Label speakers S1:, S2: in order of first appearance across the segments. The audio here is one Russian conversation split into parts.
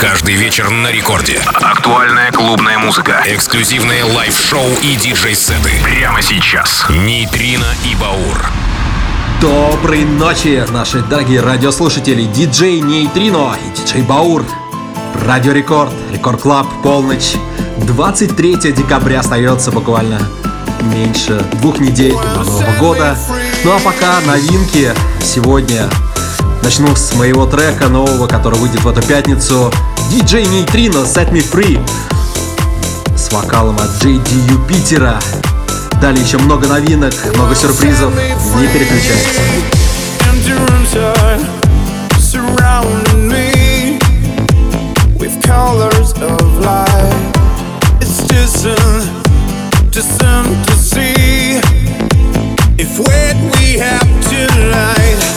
S1: Каждый вечер на рекорде. Актуальная клубная музыка. Эксклюзивные live-шоу и диджей-сеты. Прямо сейчас. Нейтрино и Баур.
S2: Доброй ночи, наши дорогие радиослушатели. Диджей Нейтрино и диджей Баур. Радио Рекорд, Record Club, полночь. 23 декабря остается буквально меньше двух недель до Нового года. Ну а пока новинки сегодня Начну с моего трека нового, который выйдет в эту пятницу. DJ Нейтрино Set Me Free с вокалом от JD Юпитера. Далее еще много новинок, много сюрпризов. Не переключайтесь. if what we have tonight.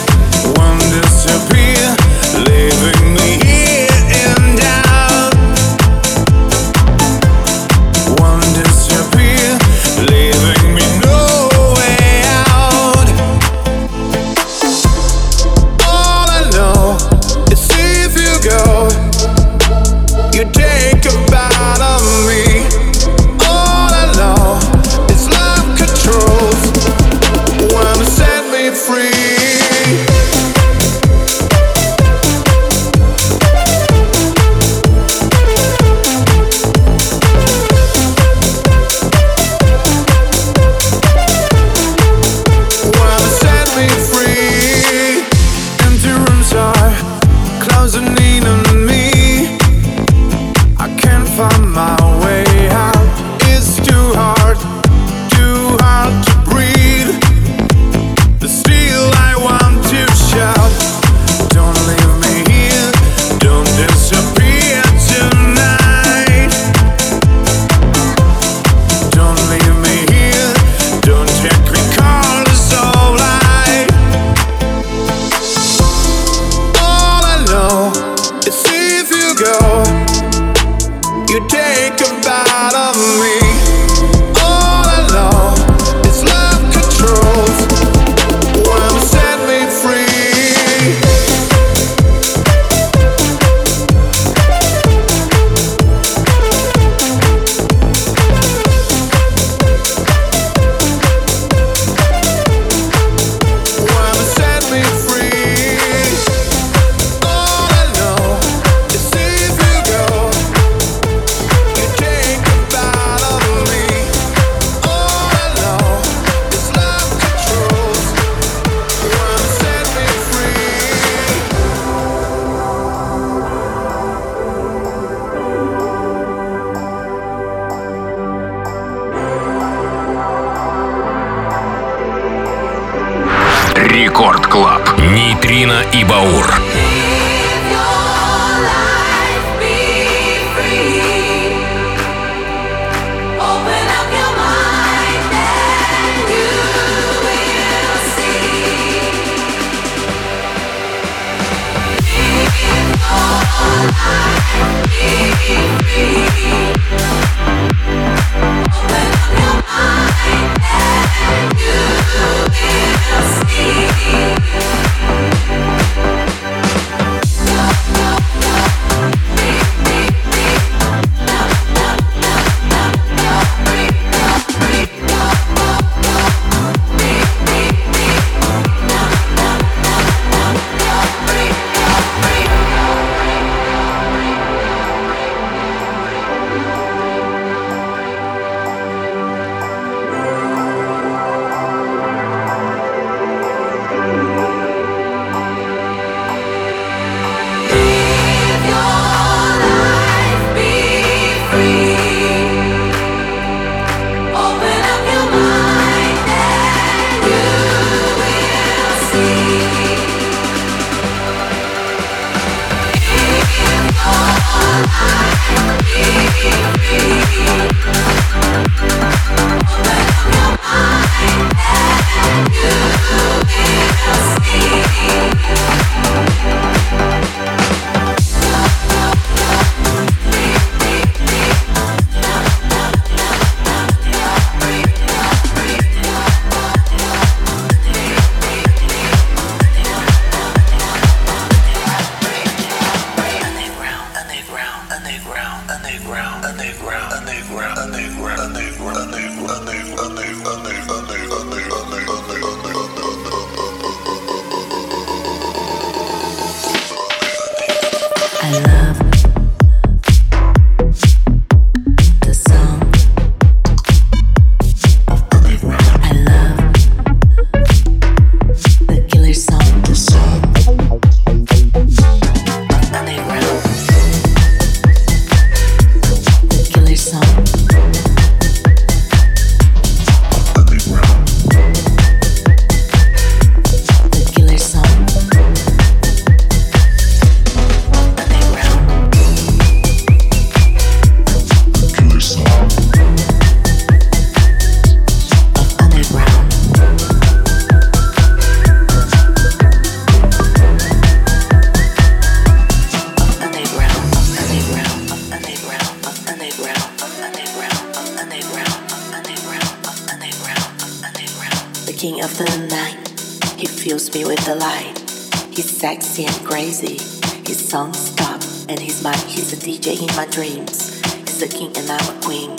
S2: song stop, and he's my
S3: he's the DJ in my dreams. He's the king and I'm a queen.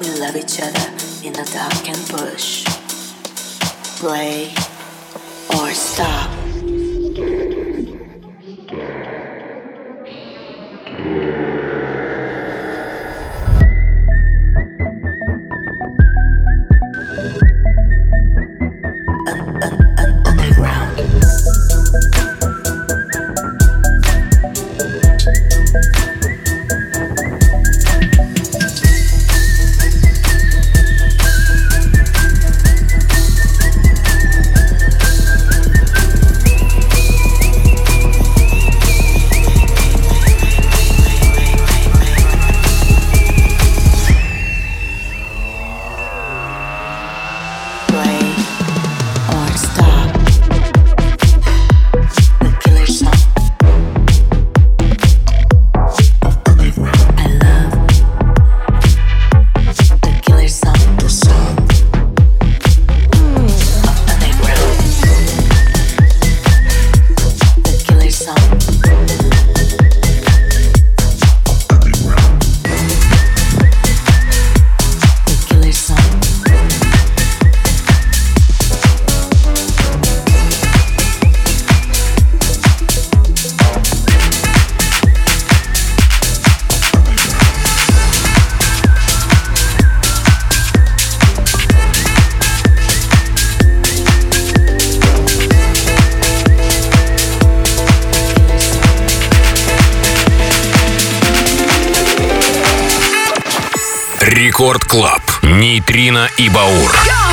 S2: We love each other in the dark and push. Play or stop.
S4: Рекорд Клаб. Нейтрино и Баур.
S5: Go!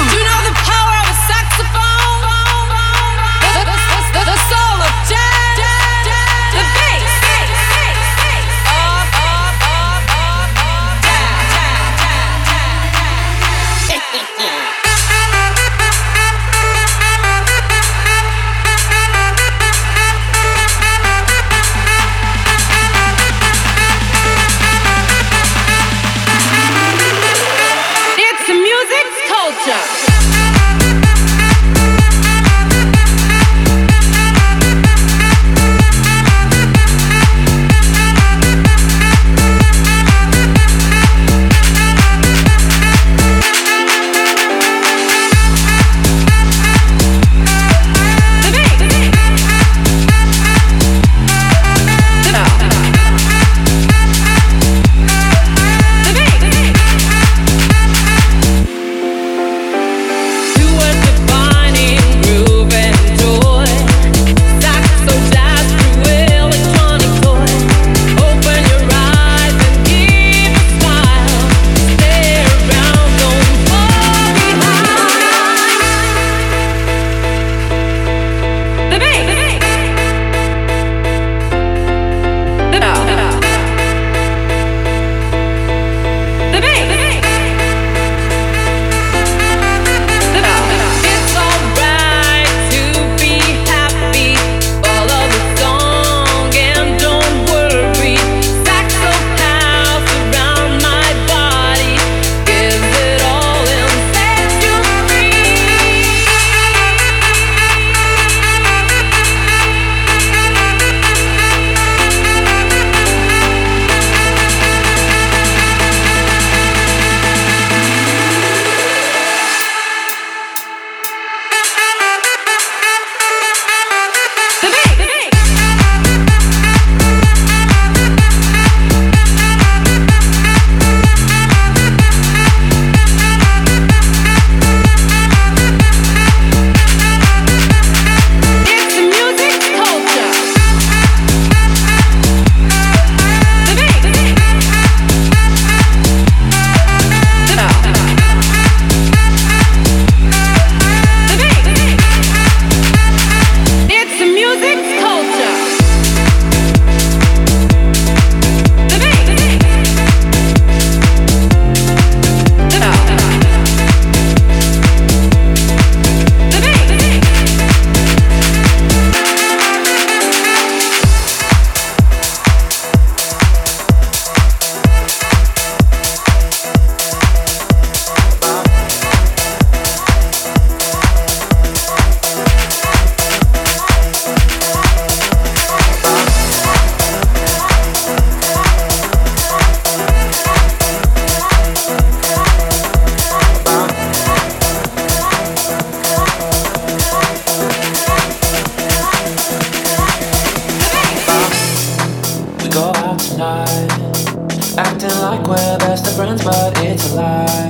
S5: Acting like we're best of friends, but it's a lie.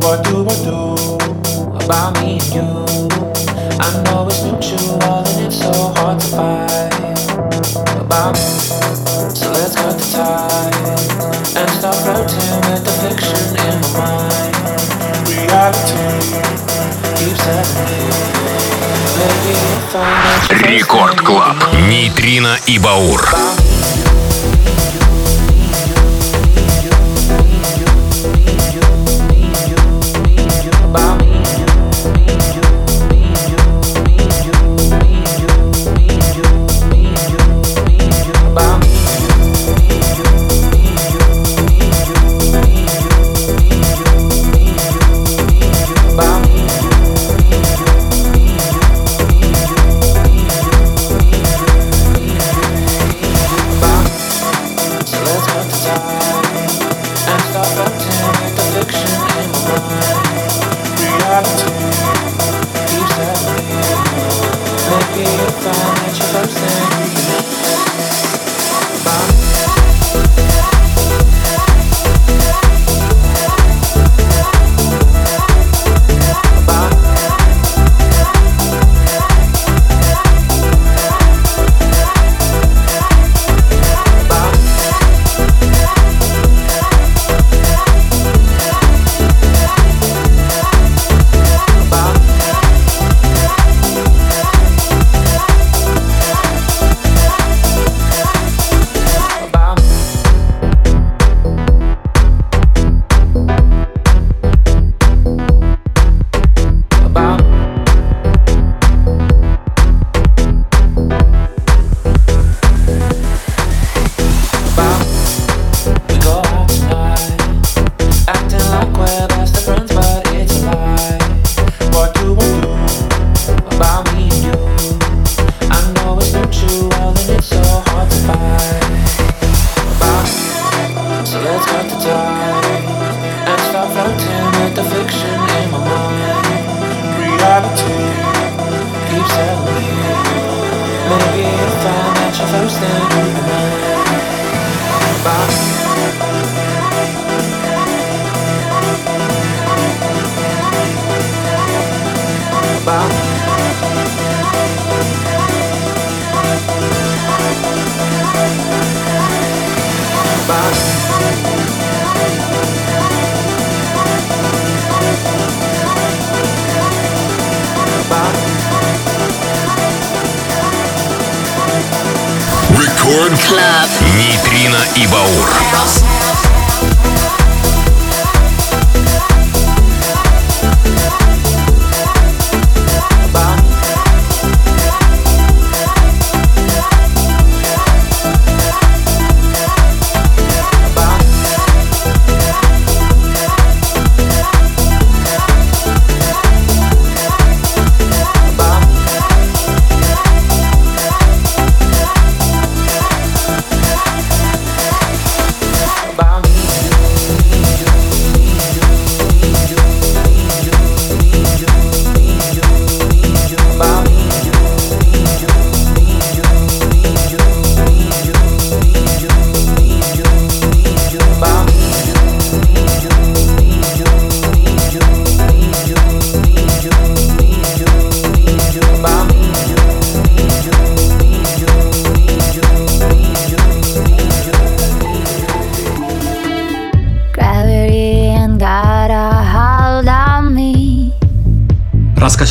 S5: What do I do about me and you? I know it's mutual and it's so hard to fight about me. So let's cut the tie and stop floating with the fiction in my mind. Reality keeps me.
S6: Рекорд Клаб. Нейтрино и Баур.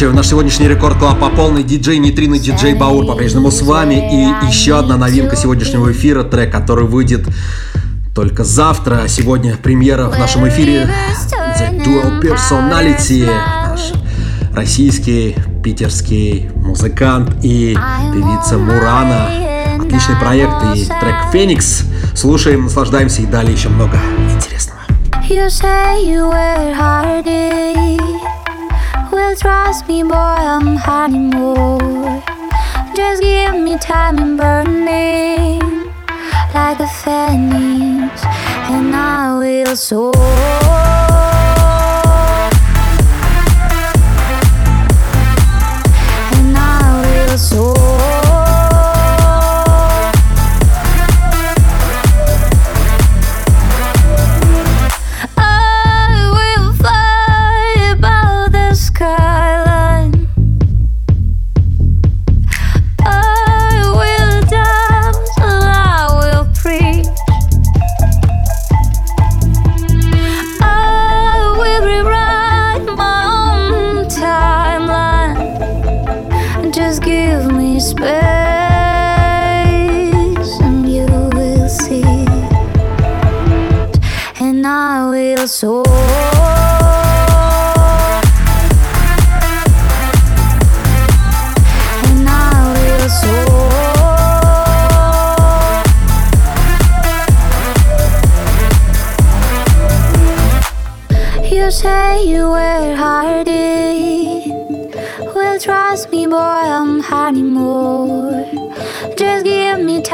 S7: Раскачиваем наш сегодняшний рекорд клаб по полной диджей Нитрин и диджей Баур по-прежнему с вами. И еще одна новинка сегодняшнего эфира, трек, который выйдет только завтра. Сегодня премьера в нашем эфире The Dual Personality. Наш российский, питерский музыкант и певица Мурана. Отличный проект и трек Феникс. Слушаем, наслаждаемся и далее еще много интересного. You say you were Well, trust me, boy, I'm hiding more. Just give me time and burning like a phoenix, and I will soar.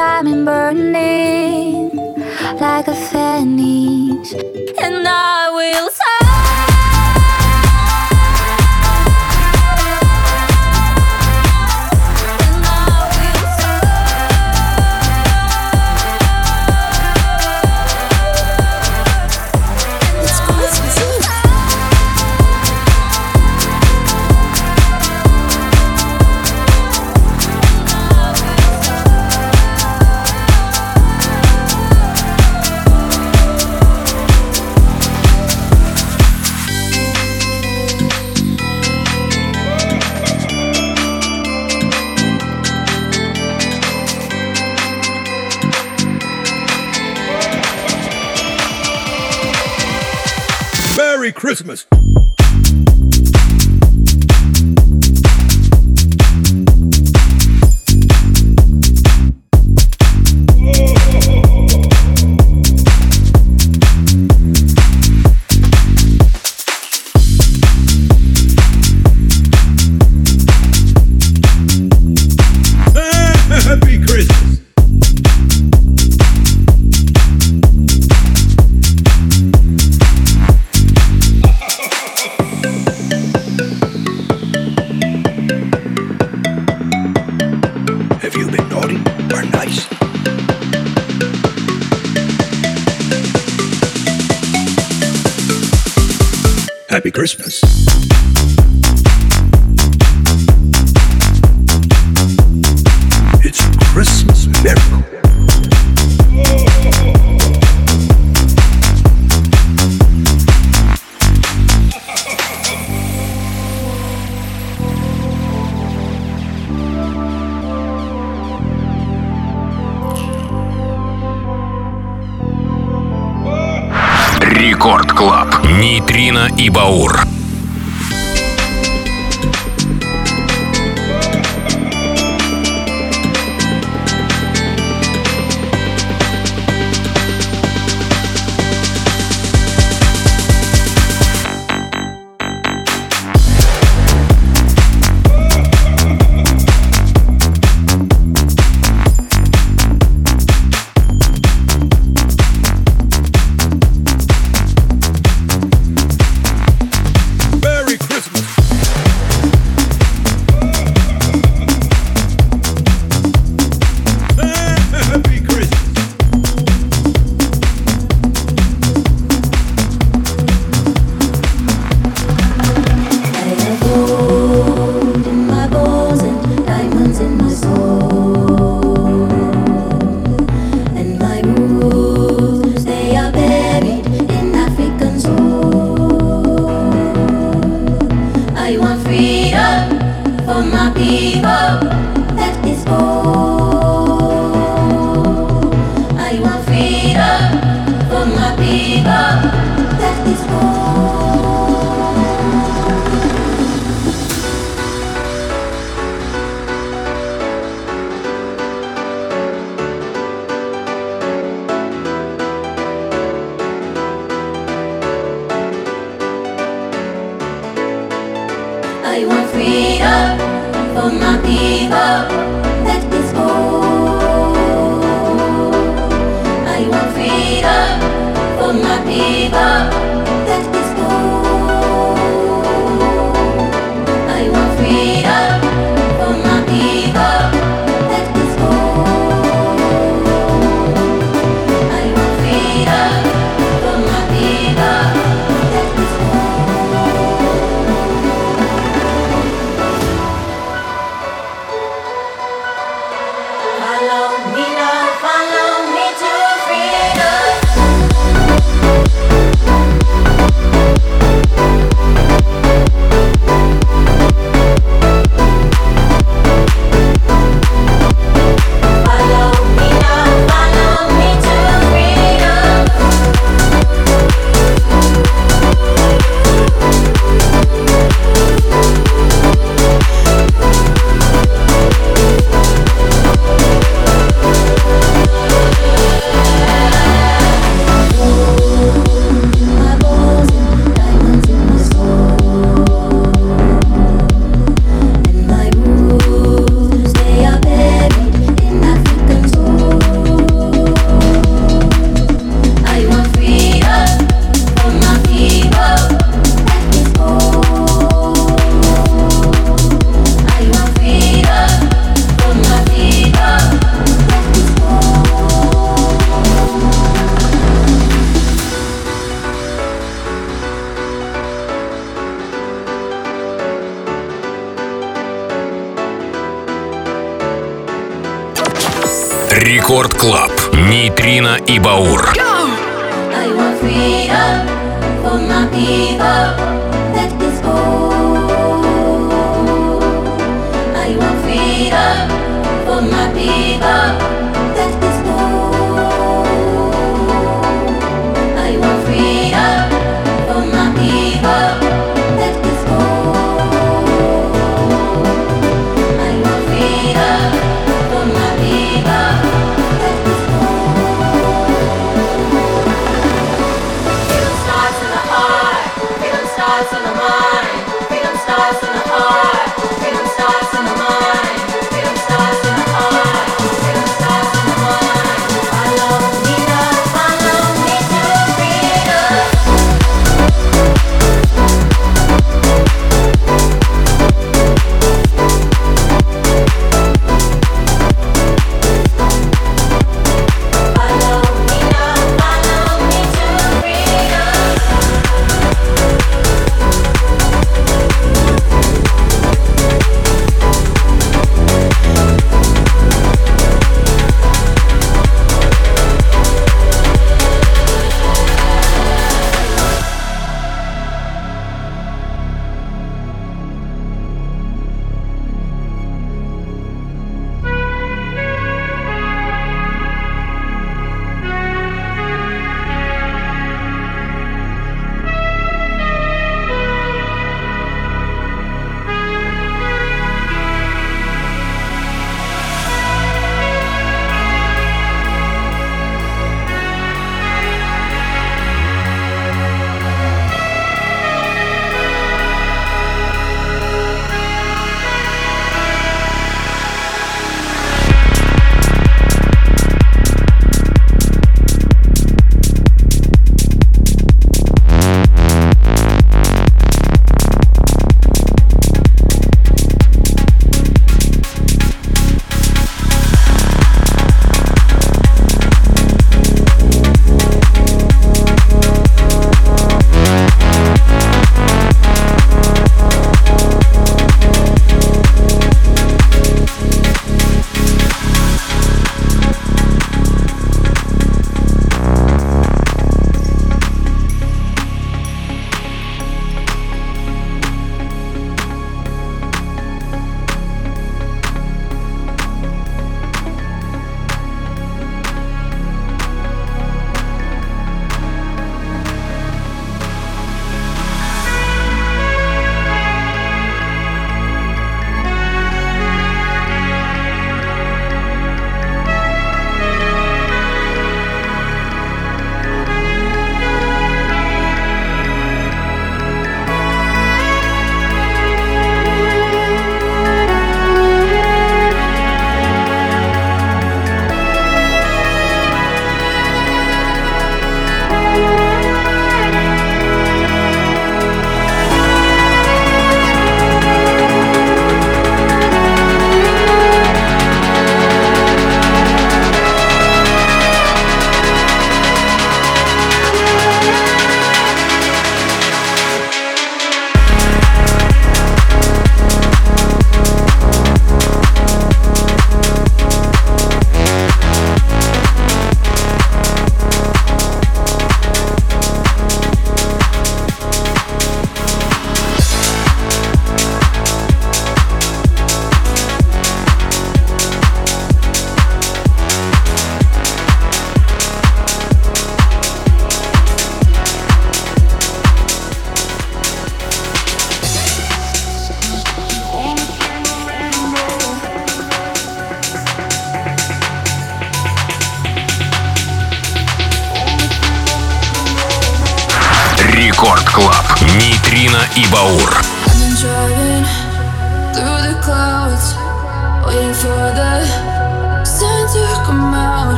S8: And burning like a phoenix, and I will.
S9: Christmas. Happy Christmas.
S3: Нейтрино и Баур.
S6: informativa Рекорд Клаб. Нейтрино и Баур.
S3: Go! I want freedom for my people.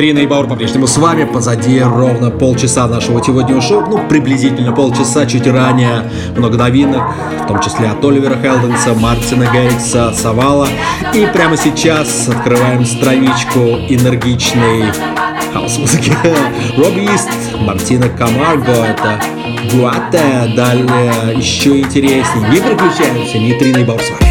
S6: Трина и Баур
S4: по-прежнему с вами. Позади ровно полчаса нашего сегодняшнего шоу. Ну, приблизительно полчаса, чуть ранее. Много новинок, в том числе от Оливера Хелденса, Мартина Гейкса, Савала. И прямо сейчас открываем страничку энергичной хаос-музыки. Робби Ист, Мартина Камарго, это Гуате. Далее еще интереснее. Не переключаемся, не Трина и Баур с вами.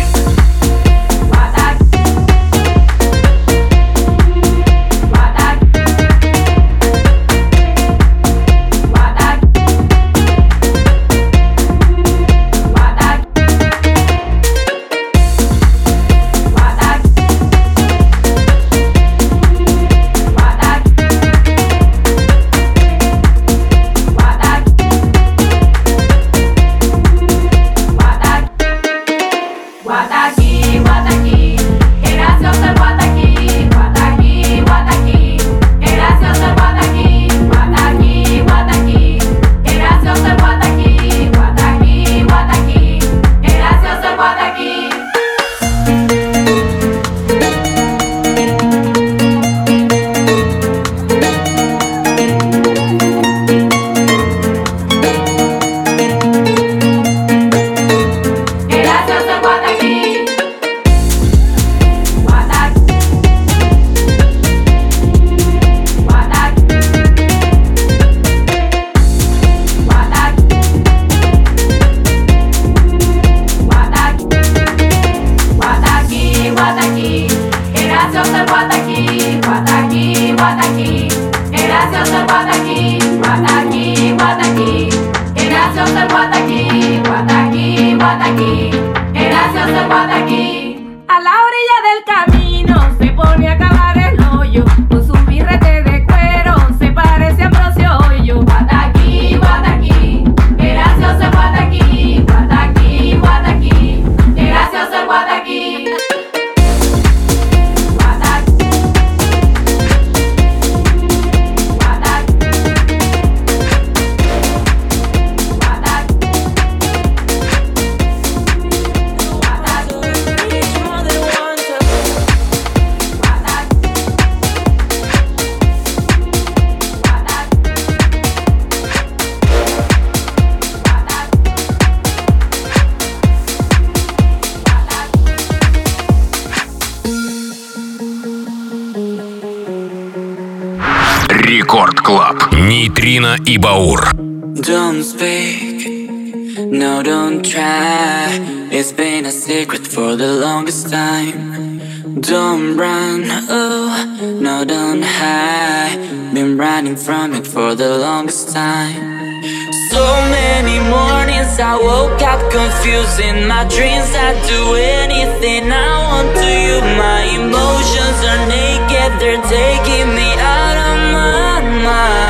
S10: I woke up confused in my dreams. I do anything I want to you. My emotions are naked, they're taking me out of my mind.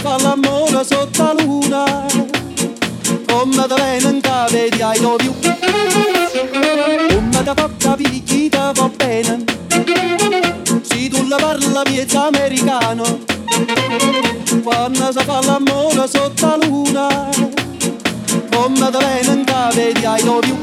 S11: fa l'amore sotto la luna. Come te venen vedi ai dovi come te fa capire chi te va bene. Si tu la parla piezza americano. Quando si fa l'amore sotto la luna. Con come te venen vedi ai
S12: dovi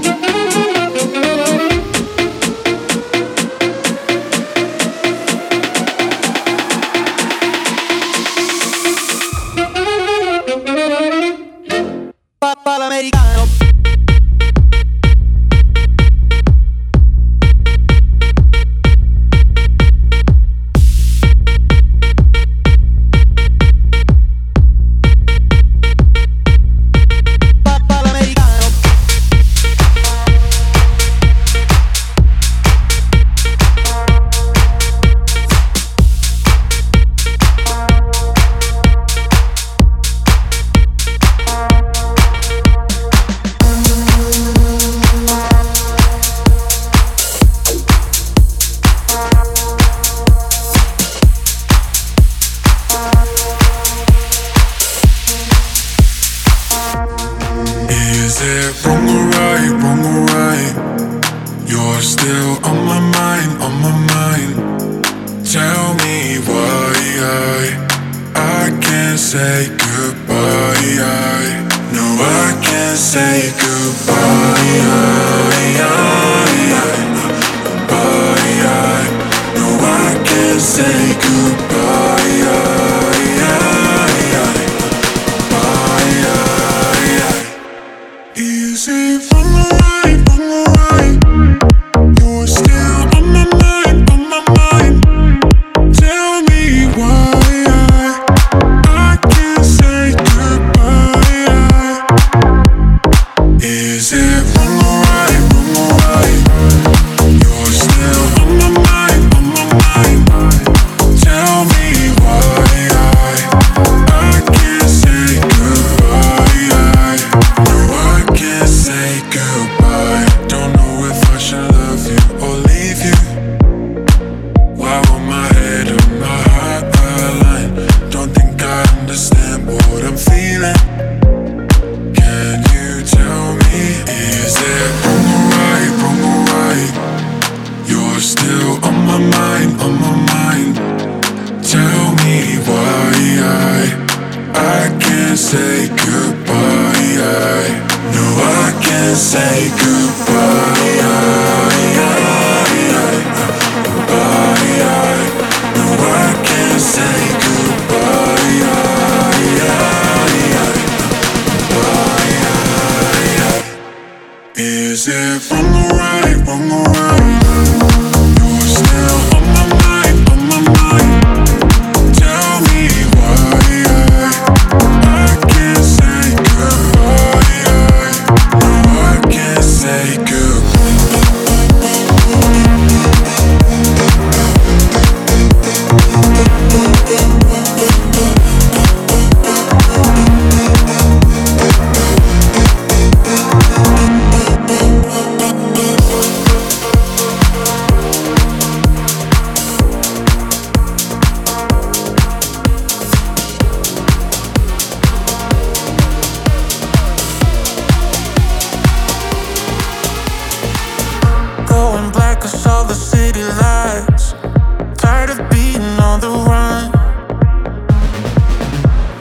S12: Tired of being on the run.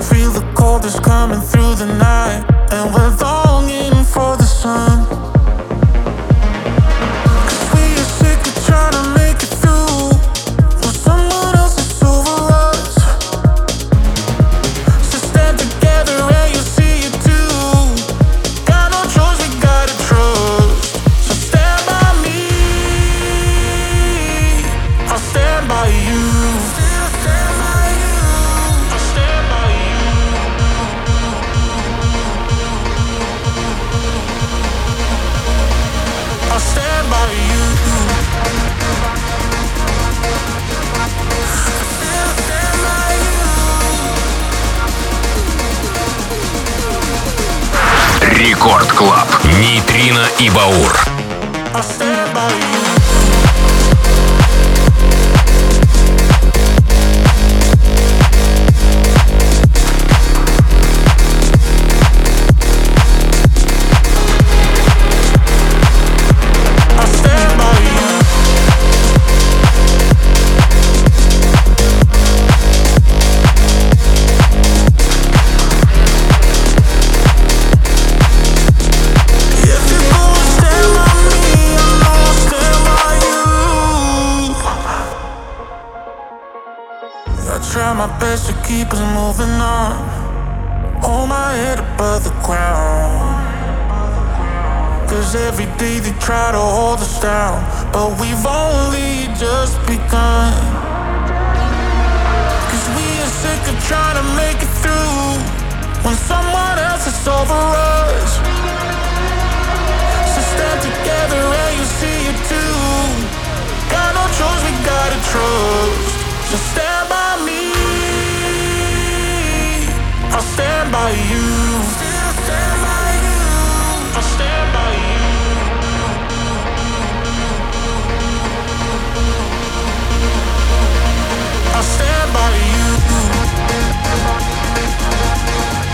S12: Feel the cold is coming through the night, and we're longing for the sun. trying to make it through when someone else is over us. So stand together and you see it too. Got no choice, we gotta trust. So stand by me. I'll stand by you. I stand by you. I stand by you. I stand by you.
S6: Yeah.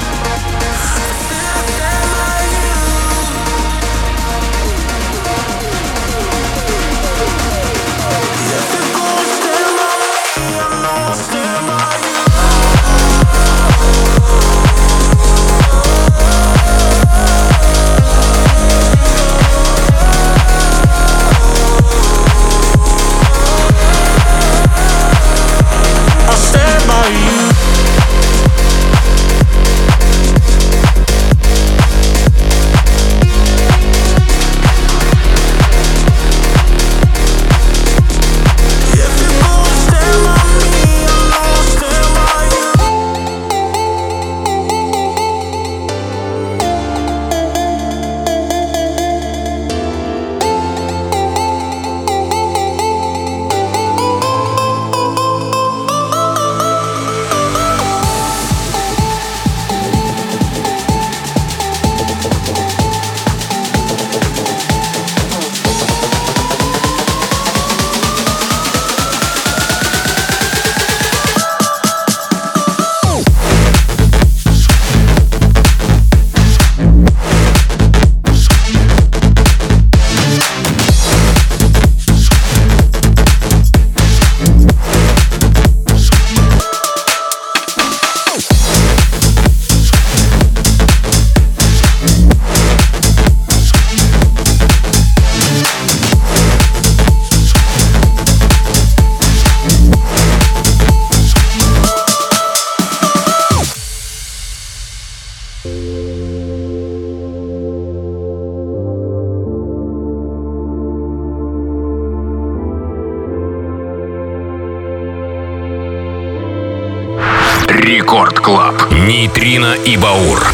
S6: Калинина и Баур.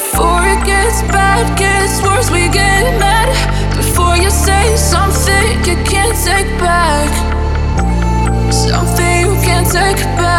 S13: Before it gets bad, gets worse, we get mad. Before you say something you can't take back, something you can't take back.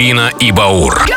S14: Нейтрино и Баур.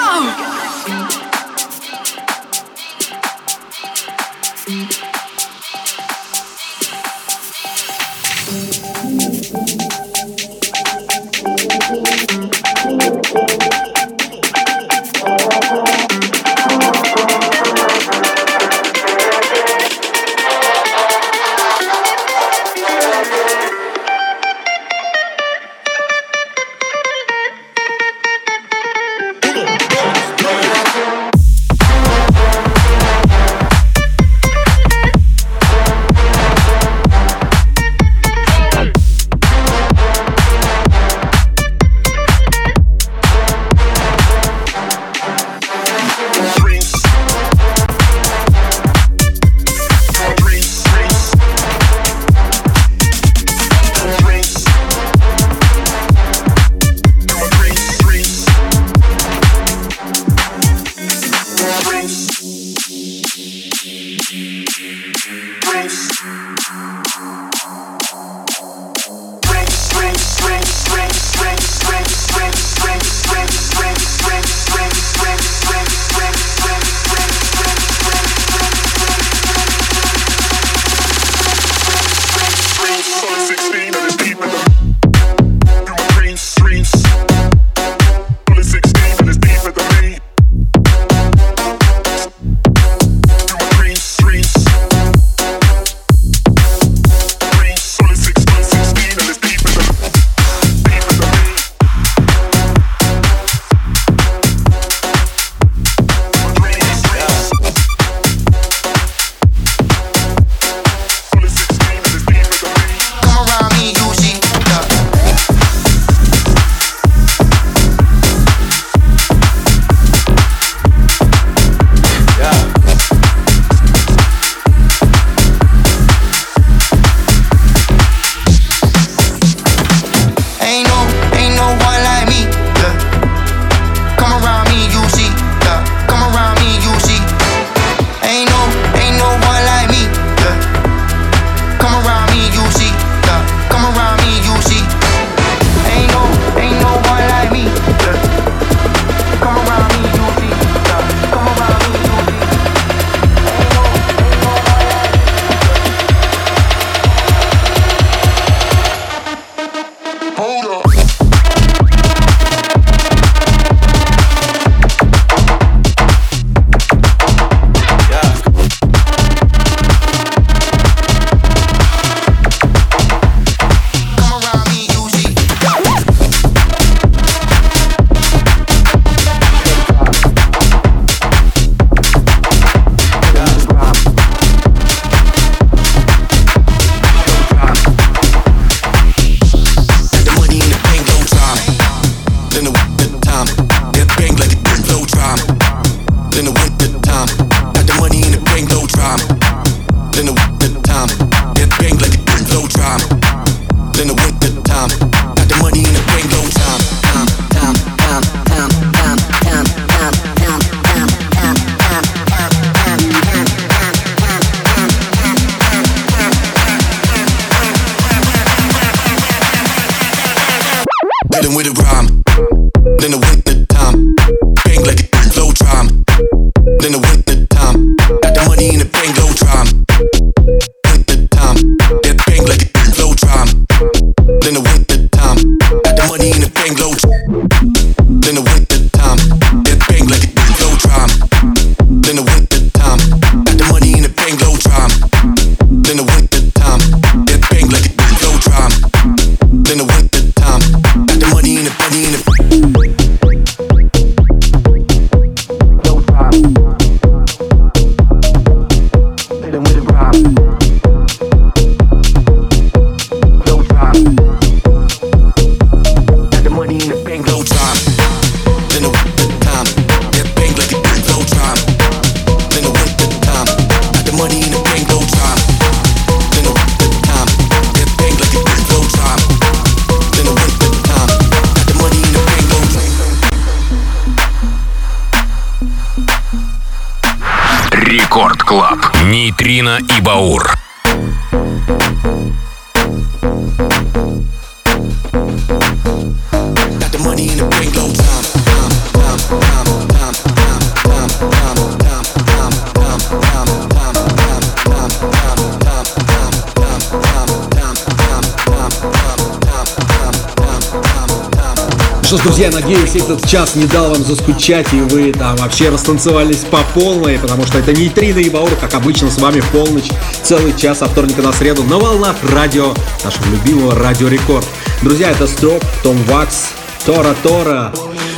S7: Что ж, друзья, надеюсь, этот час не дал вам заскучать, и вы там вообще растанцевались по полной, потому что это нейтрино и Баур, как обычно, с вами в полночь, целый час со вторника на среду на волнах радио, нашего любимого Радио Рекорд. Друзья, это Строп, Том Вакс, Тора Тора.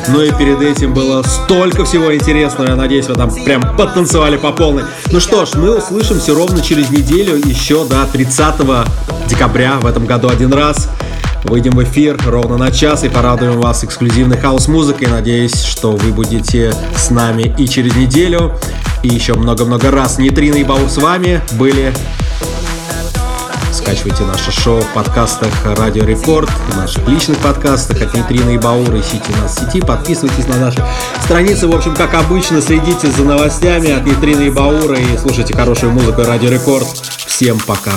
S7: Ну и перед этим было столько всего интересного. Я надеюсь, вы там прям потанцевали по полной. Ну что ж, мы услышимся ровно через неделю, еще до 30 декабря в этом году один раз. Выйдем в эфир ровно на час и порадуем вас эксклюзивной хаус-музыкой. Надеюсь, что вы будете с нами и через неделю, и еще много-много раз. Нейтрино и Баур с вами были. Скачивайте наше шоу в подкастах Радио Рекорд, в наших личных подкастах от Нейтрино и Баур. Ищите нас в сети, подписывайтесь на наши страницы. В общем, как обычно, следите за новостями от Нейтрино и Баура и слушайте хорошую музыку Радио Рекорд. Всем пока!